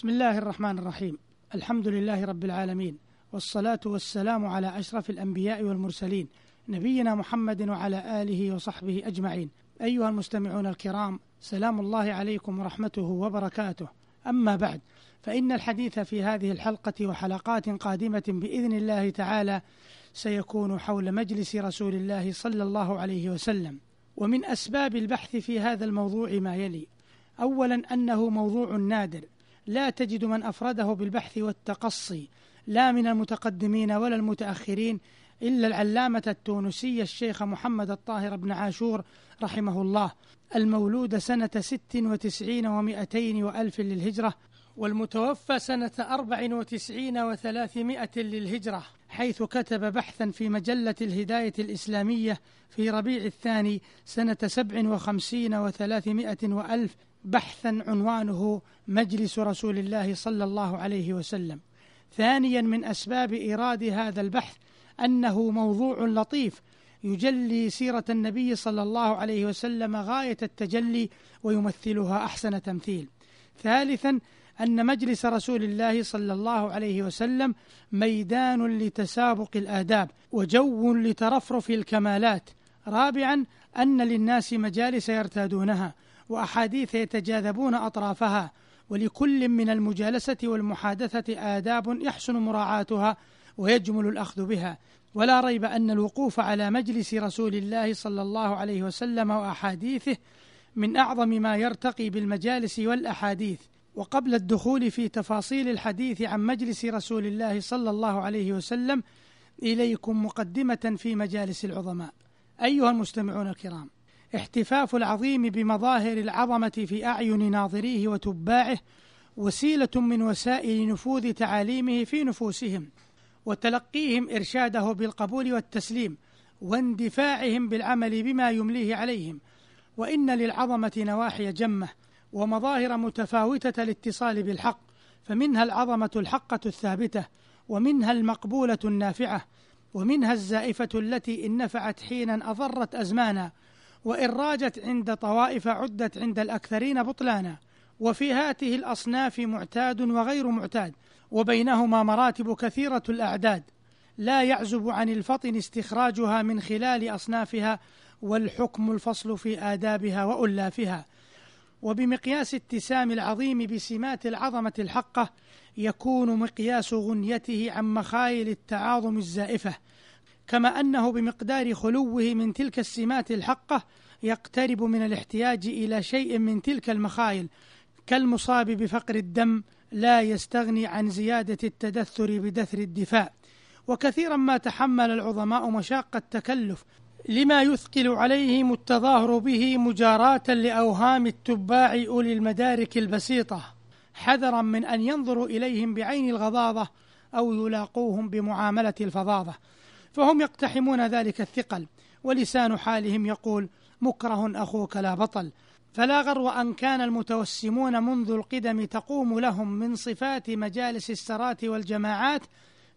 بسم الله الرحمن الرحيم. الحمد لله رب العالمين والصلاة والسلام على أشرف الأنبياء والمرسلين نبينا محمد وعلى آله وصحبه أجمعين. أيها المستمعون الكرام سلام الله عليكم ورحمته وبركاته. أما بعد فإن الحديث في هذه الحلقة وحلقات قادمة بإذن الله تعالى سيكون حول مجلس رسول الله صلى الله عليه وسلم. ومن أسباب البحث في هذا الموضوع ما يلي. أولا أنه موضوع نادر. لا تجد من أفرده بالبحث والتقصي لا من المتقدمين ولا المتأخرين إلا العلامة التونسي الشيخ محمد الطاهر بن عاشور رحمه الله المولود سنة ست وتسعين ومائتين وألف للهجرة والمتوفى سنة أربع وتسعين وثلاثمائة للهجرة. حيث كتب بحثا في مجلة الهداية الإسلامية في ربيع الثاني سنة سبع وخمسين وثلاثمائة وألف بحثا عنوانه مجلس رسول الله صلى الله عليه وسلم. ثانيا من أسباب إيراد هذا البحث أنه موضوع لطيف يجلي سيرة النبي صلى الله عليه وسلم غاية التجلي ويمثلها أحسن تمثيل. ثالثا أن مجلس رسول الله صلى الله عليه وسلم ميدان لتسابق الآداب وجو لترفرف الكمالات رابعا أن للناس مجالس يرتادونها وأحاديث يتجاذبون أطرافها ولكل من المجالسة والمحادثة آداب يحسن مراعاتها ويجمل الأخذ بها. ولا ريب أن الوقوف على مجلس رسول الله صلى الله عليه وسلم وأحاديثه من أعظم ما يرتقي بالمجالس والأحاديث. وقبل الدخول في تفاصيل الحديث عن مجلس رسول الله صلى الله عليه وسلم إليكم مقدمة في مجالس العظماء. أيها المستمعون الكرام احتفاف العظيم بمظاهر العظمة في أعين ناظريه وتباعه وسيلة من وسائل نفوذ تعاليمه في نفوسهم وتلقيهم إرشاده بالقبول والتسليم واندفاعهم بالعمل بما يمليه عليهم. وإن للعظمة نواحي جمة ومظاهر متفاوتة الاتصال بالحق فمنها العظمة الحقة الثابتة ومنها المقبولة النافعة ومنها الزائفة التي إن نفعت حينا أضرت أزمانا وإن راجت عند طوائف عدت عند الأكثرين بطلانا. وفي هاته الأصناف معتاد وغير معتاد وبينهما مراتب كثيرة الأعداد. لا يعزب عن الفطن استخراجها من خلال أصنافها والحكم الفصل في آدابها وألافها. وبمقياس اتسام العظيم بسمات العظمة الحقة يكون مقياس غنيته عن مخايل التعاظم الزائفة كما أنه بمقدار خلوه من تلك السمات الحقة يقترب من الاحتياج إلى شيء من تلك المخايل كالمصاب بفقر الدم لا يستغني عن زيادة التدثر بدثر الدفاع. وكثيرا ما تحمل العظماء مشاق التكلف لما يثقل عليهم التظاهر به مجاراة لأوهام التباع أولي المدارك البسيطة حذرا من أن ينظروا إليهم بعين الغضاضة أو يلاقوهم بمعاملة الفظاظة. فهم يقتحمون ذلك الثقل ولسان حالهم يقول مكره أخوك لا بطل. فلا غرو أن كان المتوسمون منذ القدم تقوم لهم من صفات مجالس السرات والجماعات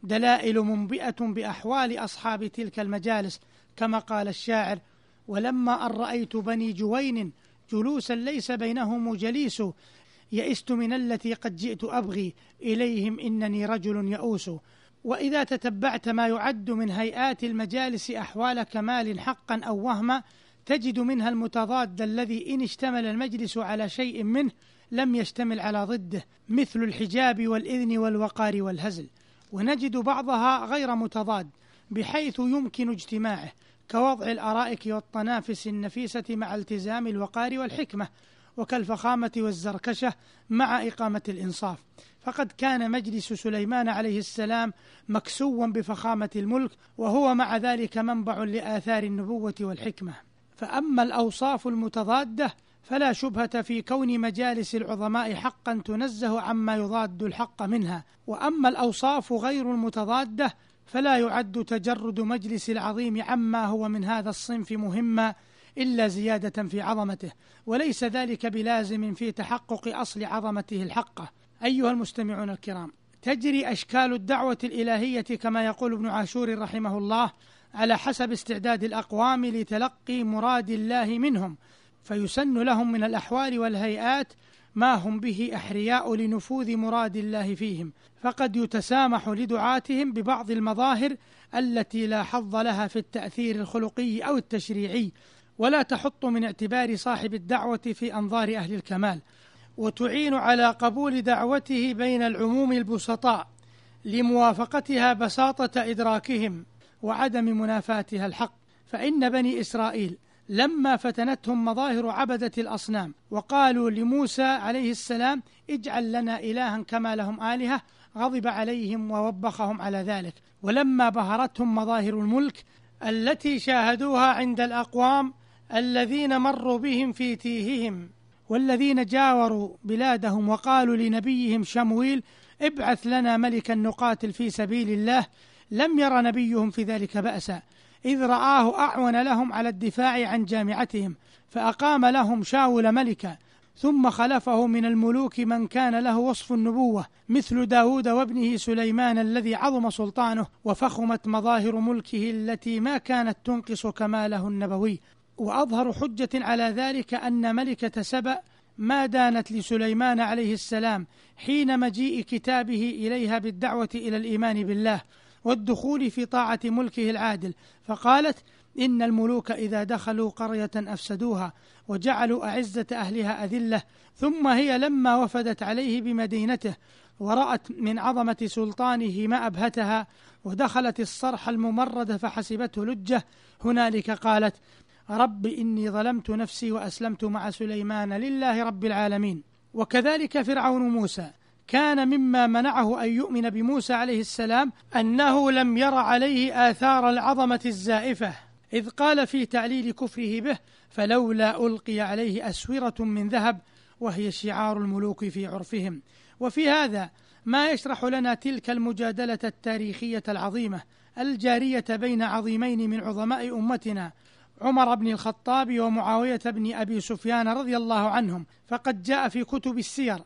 دلائل منبئة بأحوال أصحاب تلك المجالس كما قال الشاعر ولما أن رأيت بني جوين جلوسا ليس بينهم جليس يئست من التي قد جئت أبغي إليهم إنني رجل يئوس وإذا تتبعت ما يعد من هيئات المجالس أحوال كمال حقا أو وهما تجد منها المتضاد الذي إن اشتمل المجلس على شيء منه لم يشتمل على ضده مثل الحجاب والإذن والوقار والهزل. ونجد بعضها غير متضاد بحيث يمكن اجتماعه كوضع الأرائك والطنافس النفيسة مع التزام الوقار والحكمة وكالفخامة والزركشة مع إقامة الإنصاف. فقد كان مجلس سليمان عليه السلام مكسوا بفخامة الملك وهو مع ذلك منبع لآثار النبوة والحكمة. فأما الأوصاف المتضادة فلا شبهة في كون مجالس العظماء حقا تنزه عما يضاد الحق منها. وأما الأوصاف غير المتضادة فلا يعد تجرد مجلس العظيم عما هو من هذا الصنف مهما إلا زيادة في عظمته وليس ذلك بلازم في تحقق أصل عظمته الحقه أيها المستمعون الكرام تجري أشكال الدعوة الإلهية كما يقول ابن عاشور رحمه الله على حسب استعداد الأقوام لتلقي مراد الله منهم فيسن لهم من الأحوال والهيئات ما هم به أحرياء لنفوذ مراد الله فيهم فقد يتسامح لدعاتهم ببعض المظاهر التي لا حظ لها في التأثير الخلقي أو التشريعي ولا تحط من اعتبار صاحب الدعوة في أنظار أهل الكمال. وتعين على قبول دعوته بين العموم البسطاء لموافقتها بساطة إدراكهم وعدم منافاتها الحق. فإن بني إسرائيل لما فتنتهم مظاهر عبدة الأصنام وقالوا لموسى عليه السلام اجعل لنا إلها كما لهم آلهة غضب عليهم ووبخهم على ذلك. ولما بهرتهم مظاهر الملك التي شاهدوها عند الأقوام الذين مروا بهم في تيههم والذين جاوروا بلادهم وقالوا لنبيهم شمويل ابعث لنا ملكا نقاتل في سبيل الله لم ير نبيهم في ذلك بأسا. إذ رآه أعون لهم على الدفاع عن جامعتهم فأقام لهم شاول ملكا ثم خلفه من الملوك من كان له وصف النبوة مثل داود وابنه سليمان الذي عظم سلطانه وفخمت مظاهر ملكه التي ما كانت تنقص كماله النبوي. وأظهر حجة على ذلك أن ملكة سبأ ما دانت لسليمان عليه السلام حين مجيء كتابه إليها بالدعوة إلى الإيمان بالله. والدخول في طاعة ملكه العادل فقالت إن الملوك إذا دخلوا قرية أفسدوها وجعلوا أعزة أهلها أذلة ثم هي لما وفدت عليه بمدينته ورأت من عظمة سلطانه ما أبهتها ودخلت الصرح الممرد فحسبته لجة. هنالك قالت رب إني ظلمت نفسي وأسلمت مع سليمان لله رب العالمين. وكذلك فرعون موسى كان مما منعه أن يؤمن بموسى عليه السلام أنه لم ير عليه آثار العظمة الزائفة. إذ قال في تعليل كفره به فلولا ألقي عليه أسورة من ذهب وهي شعار الملوك في عرفهم وفي هذا ما يشرح لنا تلك المجادلة التاريخية العظيمة الجارية بين عظيمين من عظماء أمتنا عمر بن الخطاب ومعاوية بن أبي سفيان رضي الله عنهم. فقد جاء في كتب السير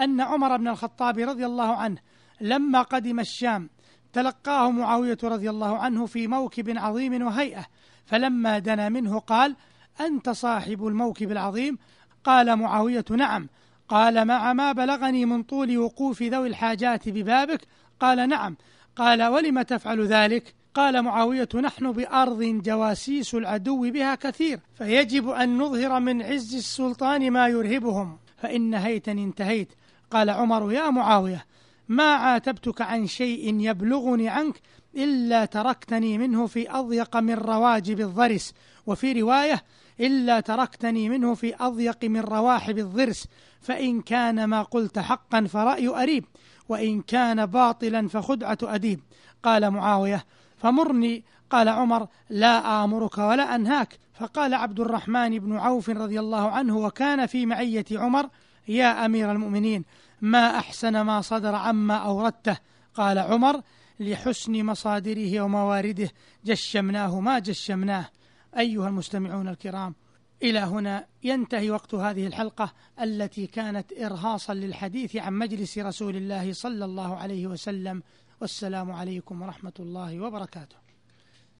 أن عمر بن الخطاب رضي الله عنه لما قدم الشام تلقاه معاوية رضي الله عنه في موكب عظيم وهيئة فلما دنا منه قال أنت صاحب الموكب العظيم؟ قال معاوية نعم. قال مع ما بلغني من طول وقوف ذوي الحاجات ببابك؟ قال نعم. قال ولم تفعل ذلك؟ قال معاوية نحن بأرض جواسيس العدو بها كثير فيجب أن نظهر من عز السلطان ما يرهبهم. فإن نهيتني انتهيت قال عمر يا معاوية ما عاتبتك عن شيء يبلغني عنك إلا تركتني منه في أضيق من رواجب الضرس وفي رواية إلا تركتني منه في أضيق من رواحب الضرس فإن كان ما قلت حقا فرأي أريب وإن كان باطلا فخدعة أديب. قال معاوية فمرني. قال عمر لا آمرك ولا أنهاك. فقال عبد الرحمن بن عوف رضي الله عنه وكان في معية عمر يا أمير المؤمنين ما أحسن ما صدر عما أوردته؟ قال عمر لحسن مصادره وموارده جشمناه ما جشمناه. أيها المستمعون الكرام إلى هنا ينتهي وقت هذه الحلقة التي كانت إرهاصا للحديث عن مجلس رسول الله صلى الله عليه وسلم. والسلام عليكم ورحمة الله وبركاته.